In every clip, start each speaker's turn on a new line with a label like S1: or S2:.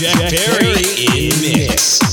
S1: Jack Perry in mix.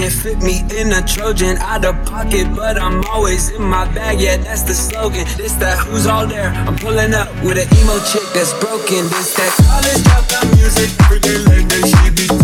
S2: Can't fit me in a Trojan out of pocket, but I'm always in my bag. Yeah, that's the slogan. This that who's all there? I'm pulling up with an emo chick that's broken. This that college dropout music. Freaking late, she be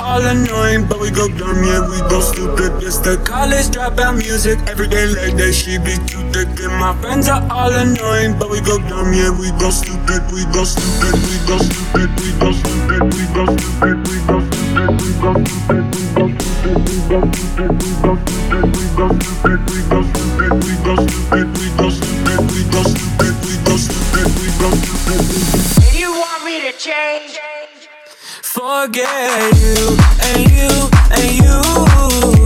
S2: all annoying, but we go dumb, yeah, we go stupid. It's the college dropout music. Every day like that, she be too thick. And my friends are all annoying, but we go dumb, yeah, we go stupid, we go stupid, we go stupid, we go stupid, we go stupid, we go stupid, we go stupid, we go stupid, we go stupid, we go stupid, we go stupid, we go stupid, we go stupid, we go stupid, we go stupid, we go stupid, we go stupid.
S3: Do you want me to change?
S2: forget you and you and you.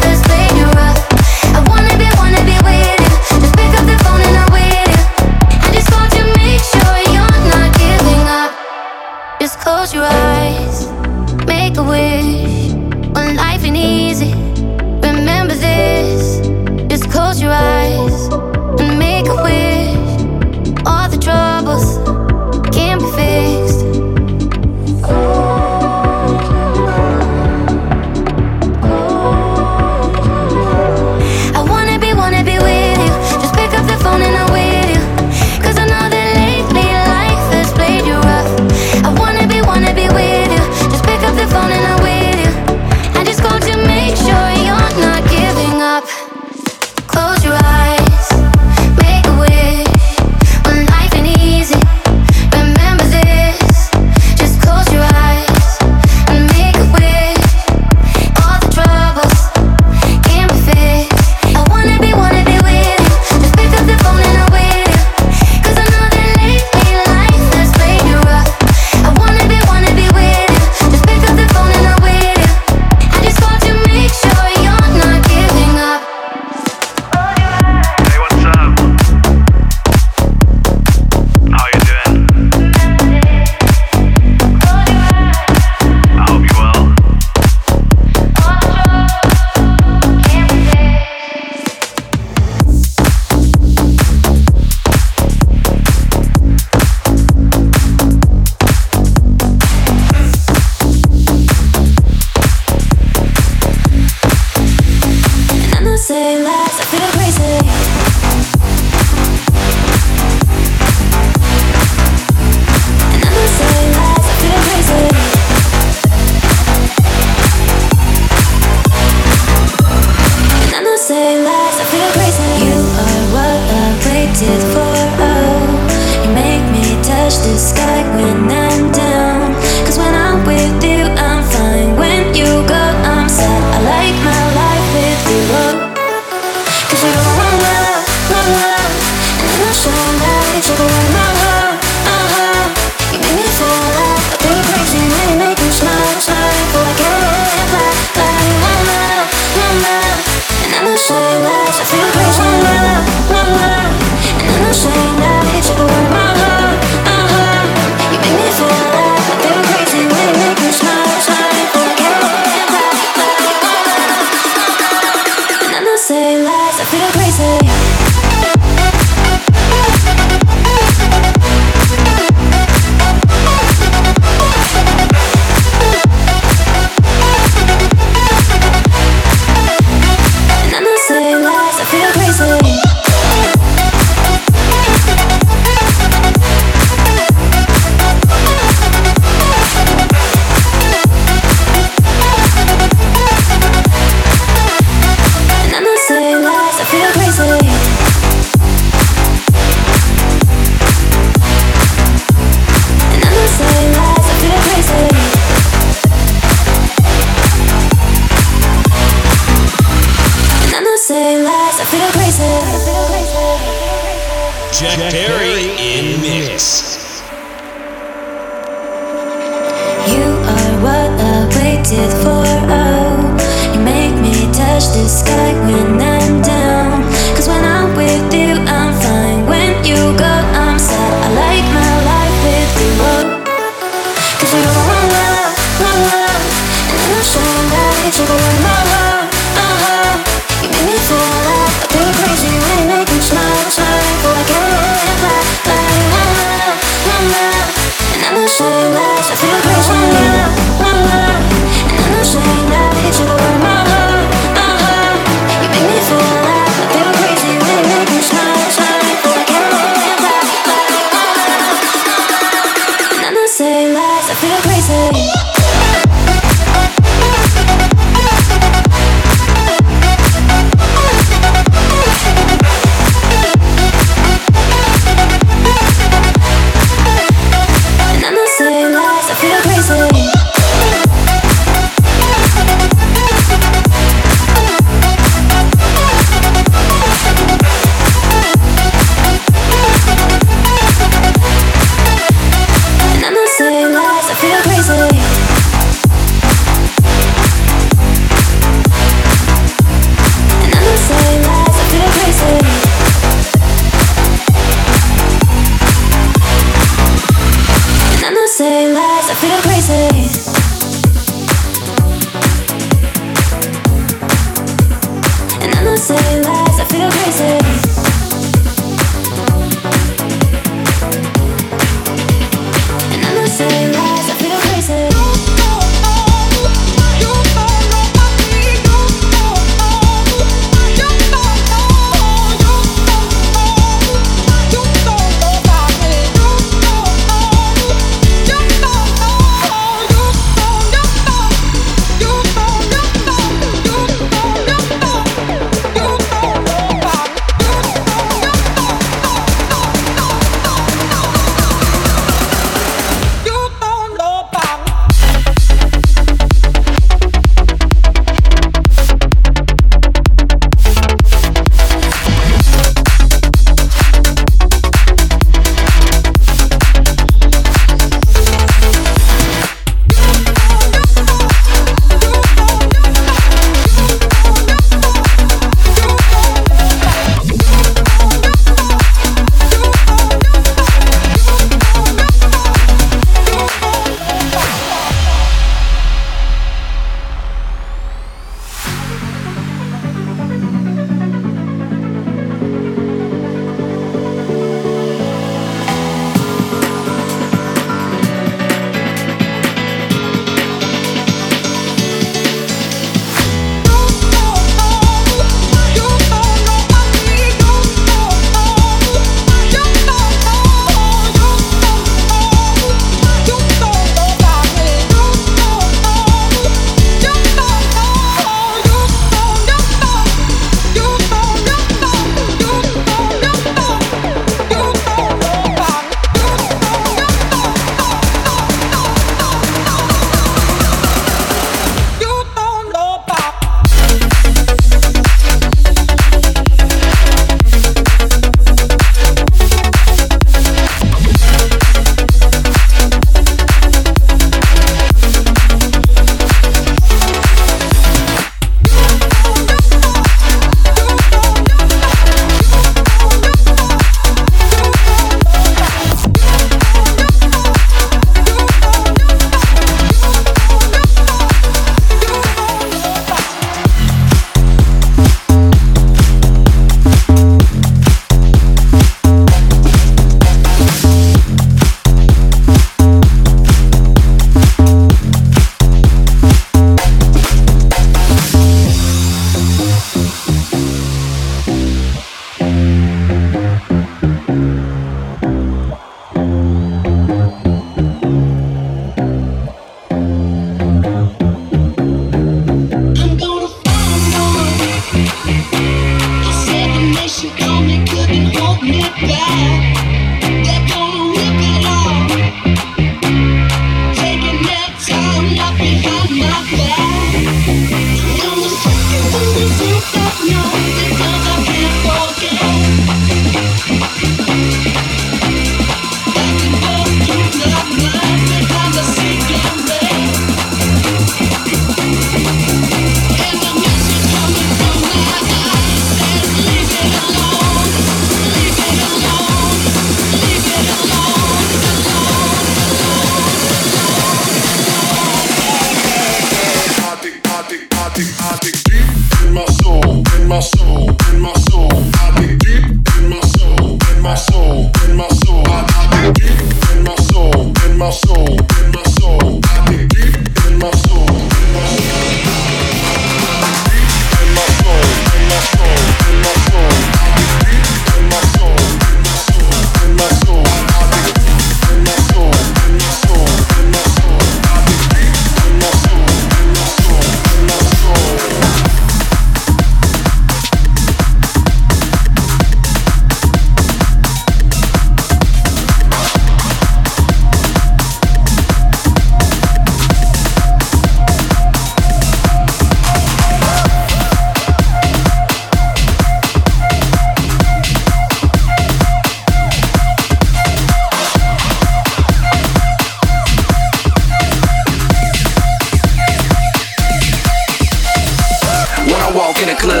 S4: walk in the club,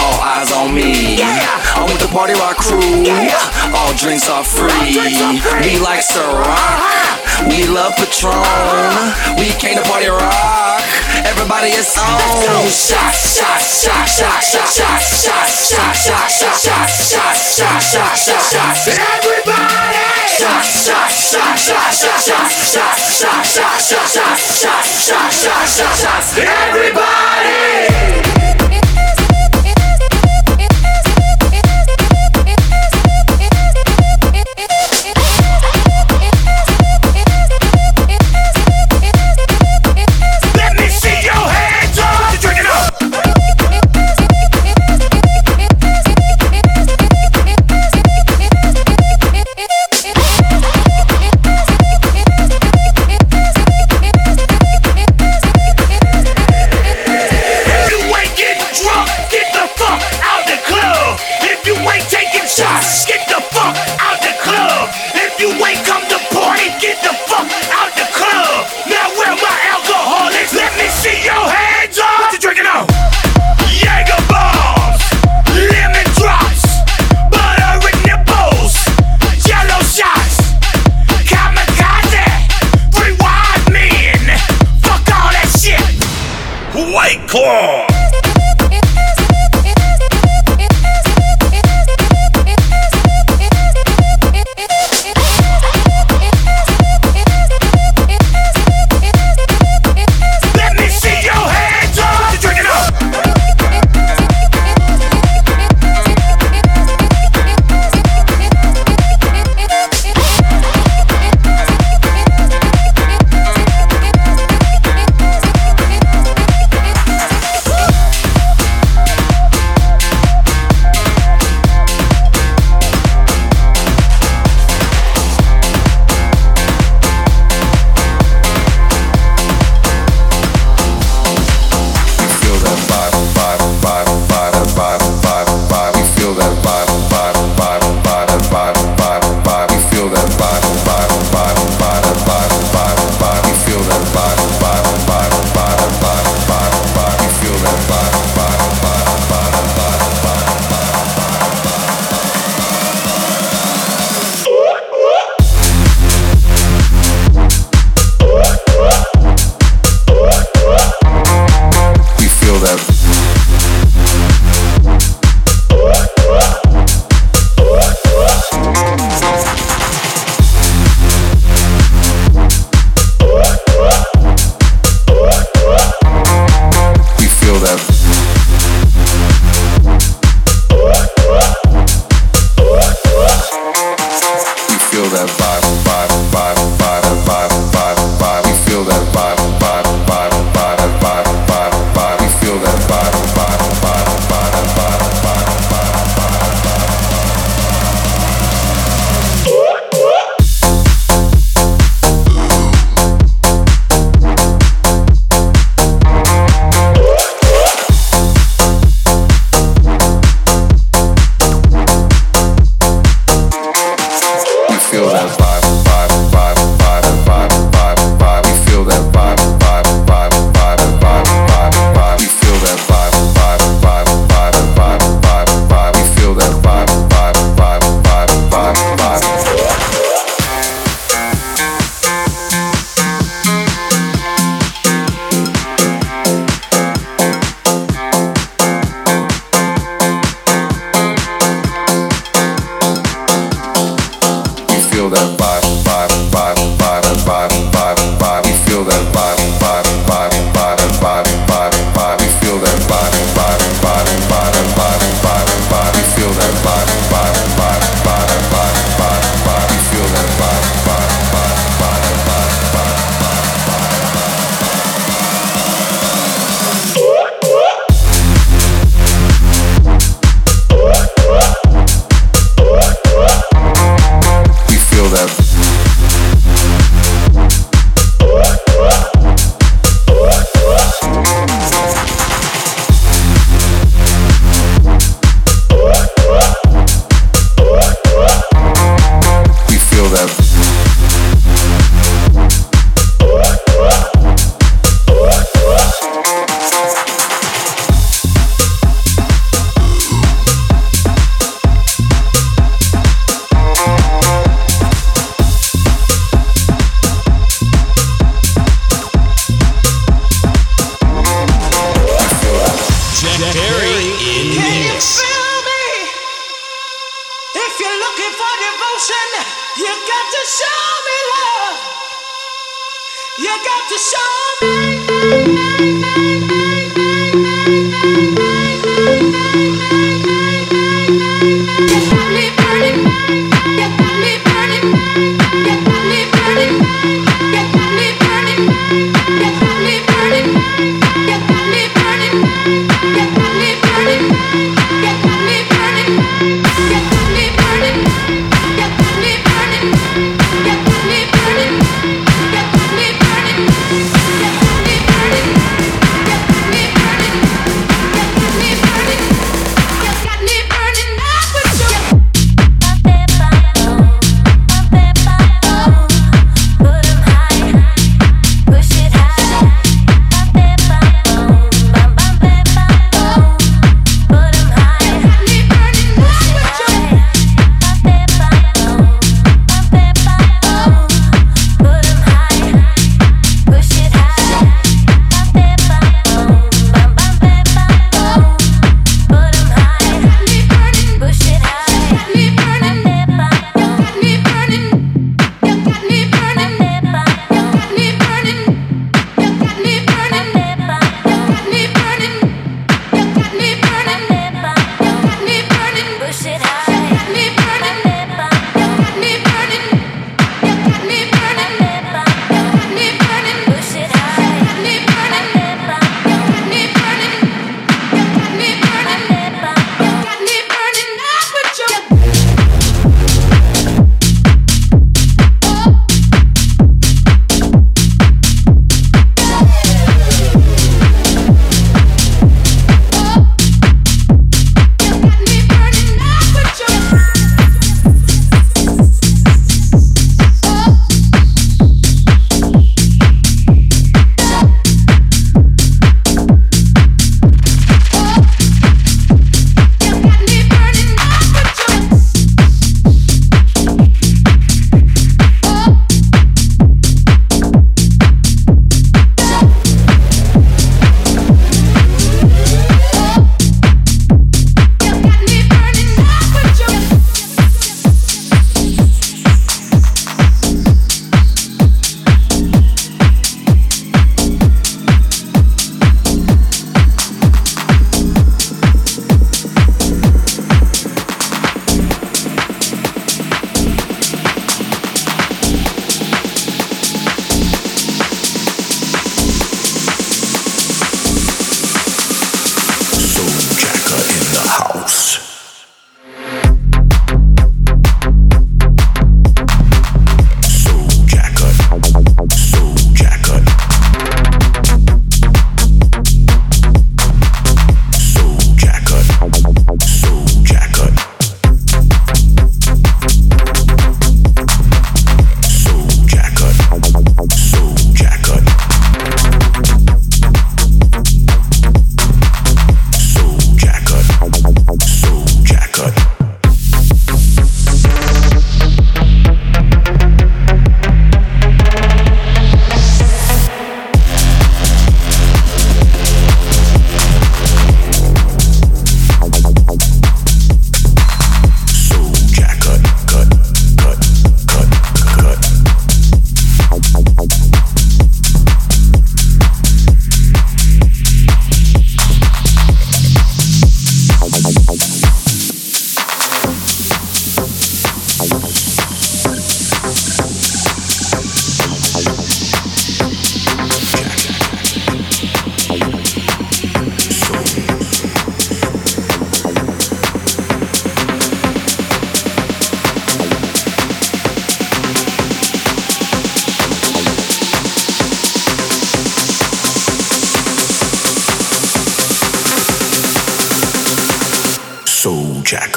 S4: all eyes on me. I'm with
S5: the party rock crew, all drinks are free. We like Ciroc, we love Patron, we came to party rock. Everybody is on. Shot, shot, shot, shot, shot, shot, shot, shot, shot, shot, shot, shot, shot, shot, shot, shot. Everybody. Shot, shot, shot, shot, shot, shot, shot, shot, shot, shot, shot, shot, shot, shot, shot, shot. Everybody.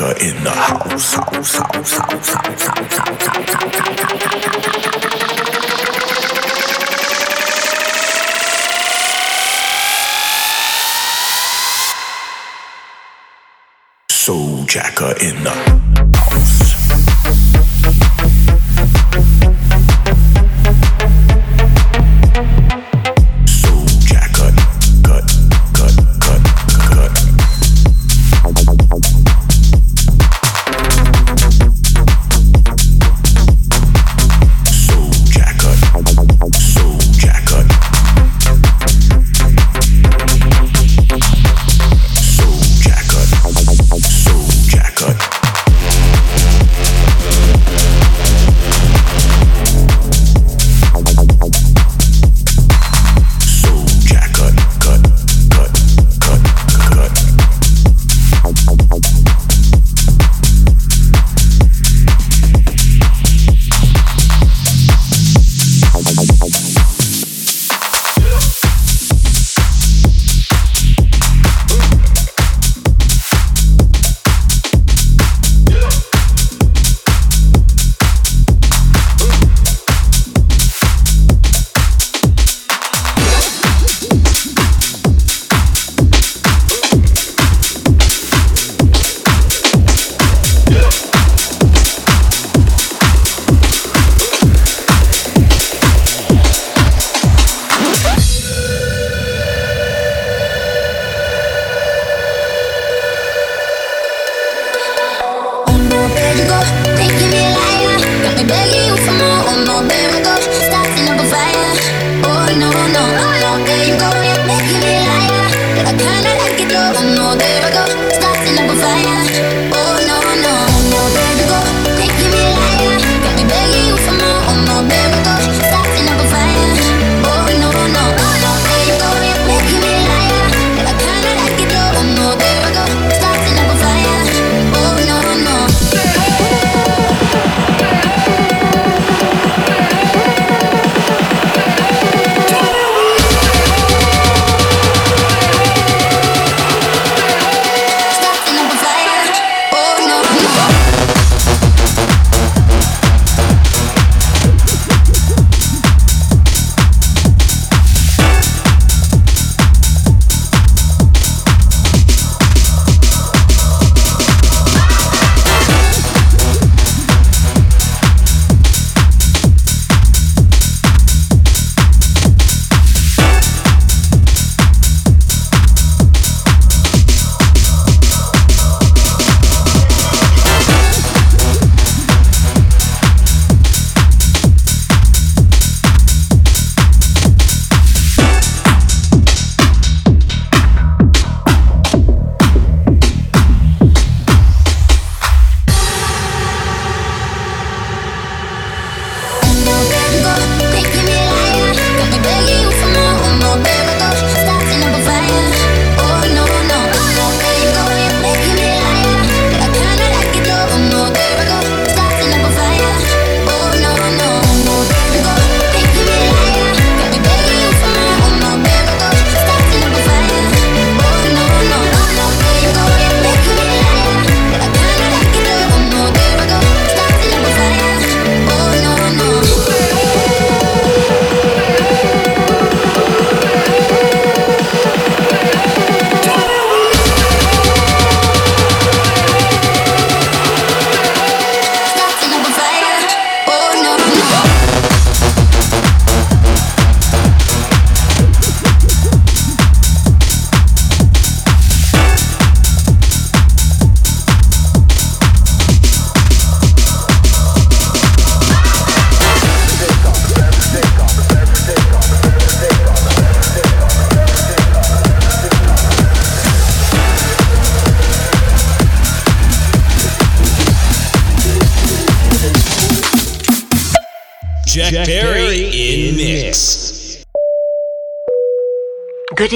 S3: Africa in the
S6: house, house, house, house, house, house, house, house, house, house, house, house, house.
S3: Jacker
S1: in
S7: the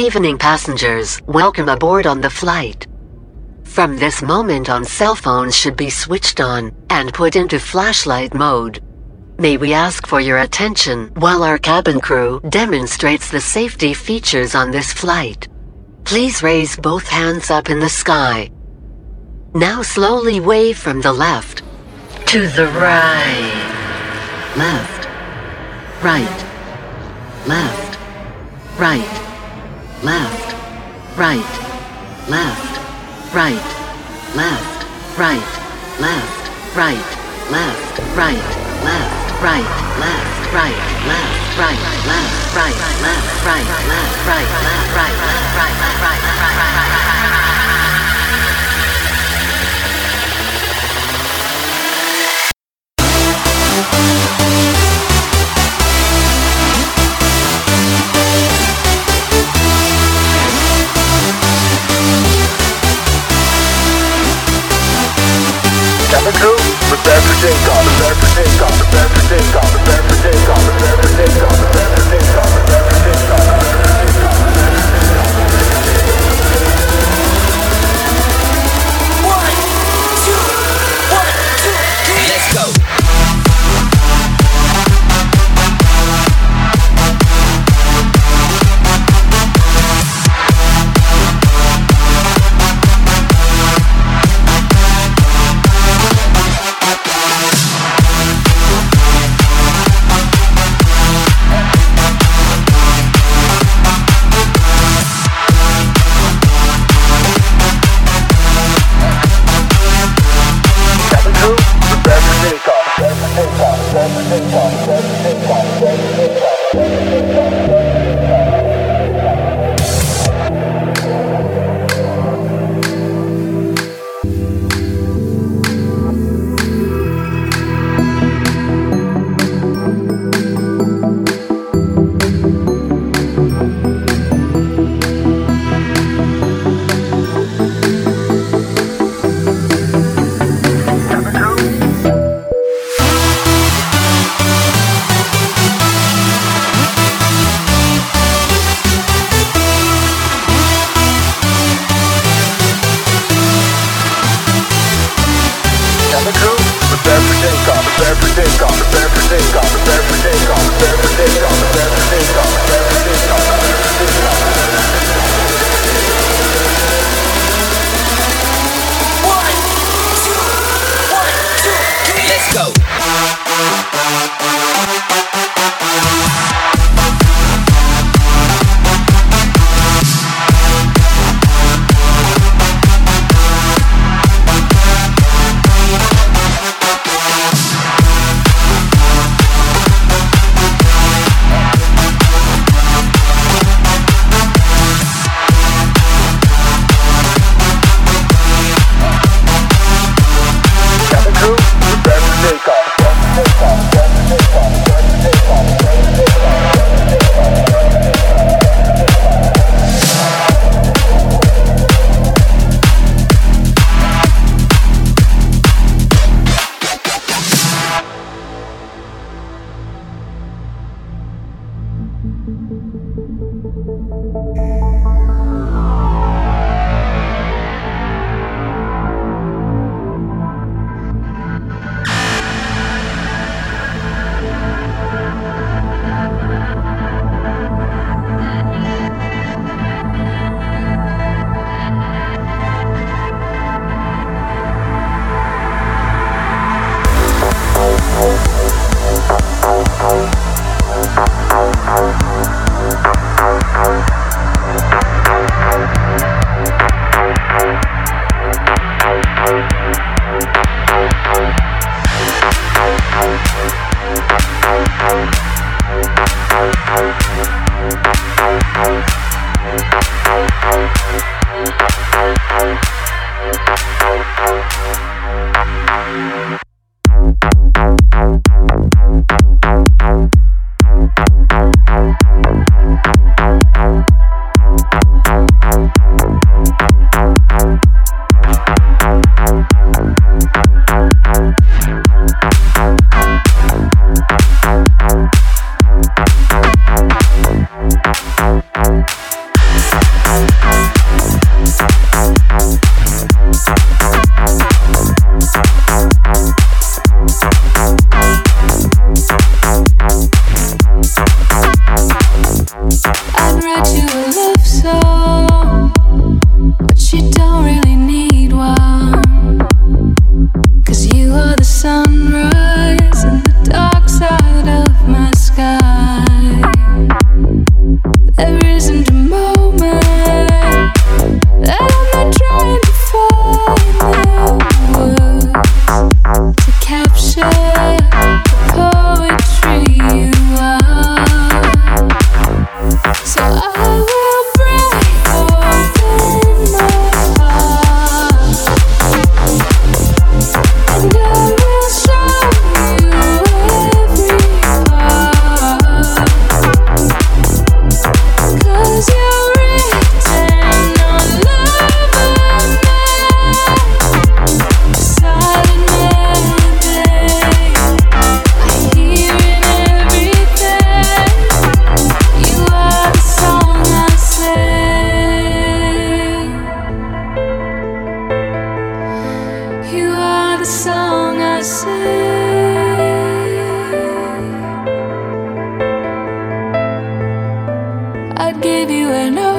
S7: evening, passengers. Welcome aboard on the flight. From this moment on, cell phones should be switched on and put into flashlight mode. May we ask for your attention while our cabin crew demonstrates the safety features on this flight. Please raise both hands up in the sky. Now slowly wave from the left to the right. Left. Right. Left. Right. Left. Right. Left. Right. Left. Right. Left. Right. Left. Right. Left. Right. Left. Right. Left. Right. Left. Right. Left. Right. Left. Right. Left. Right. Left.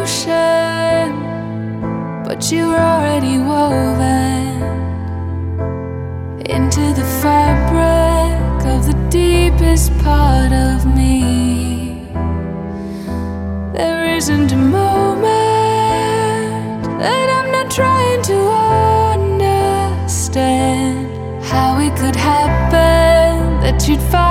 S8: Ocean, but you're already woven into the fabric of the deepest part of me. There isn't a moment that I'm not trying to understand how it could happen that you'd find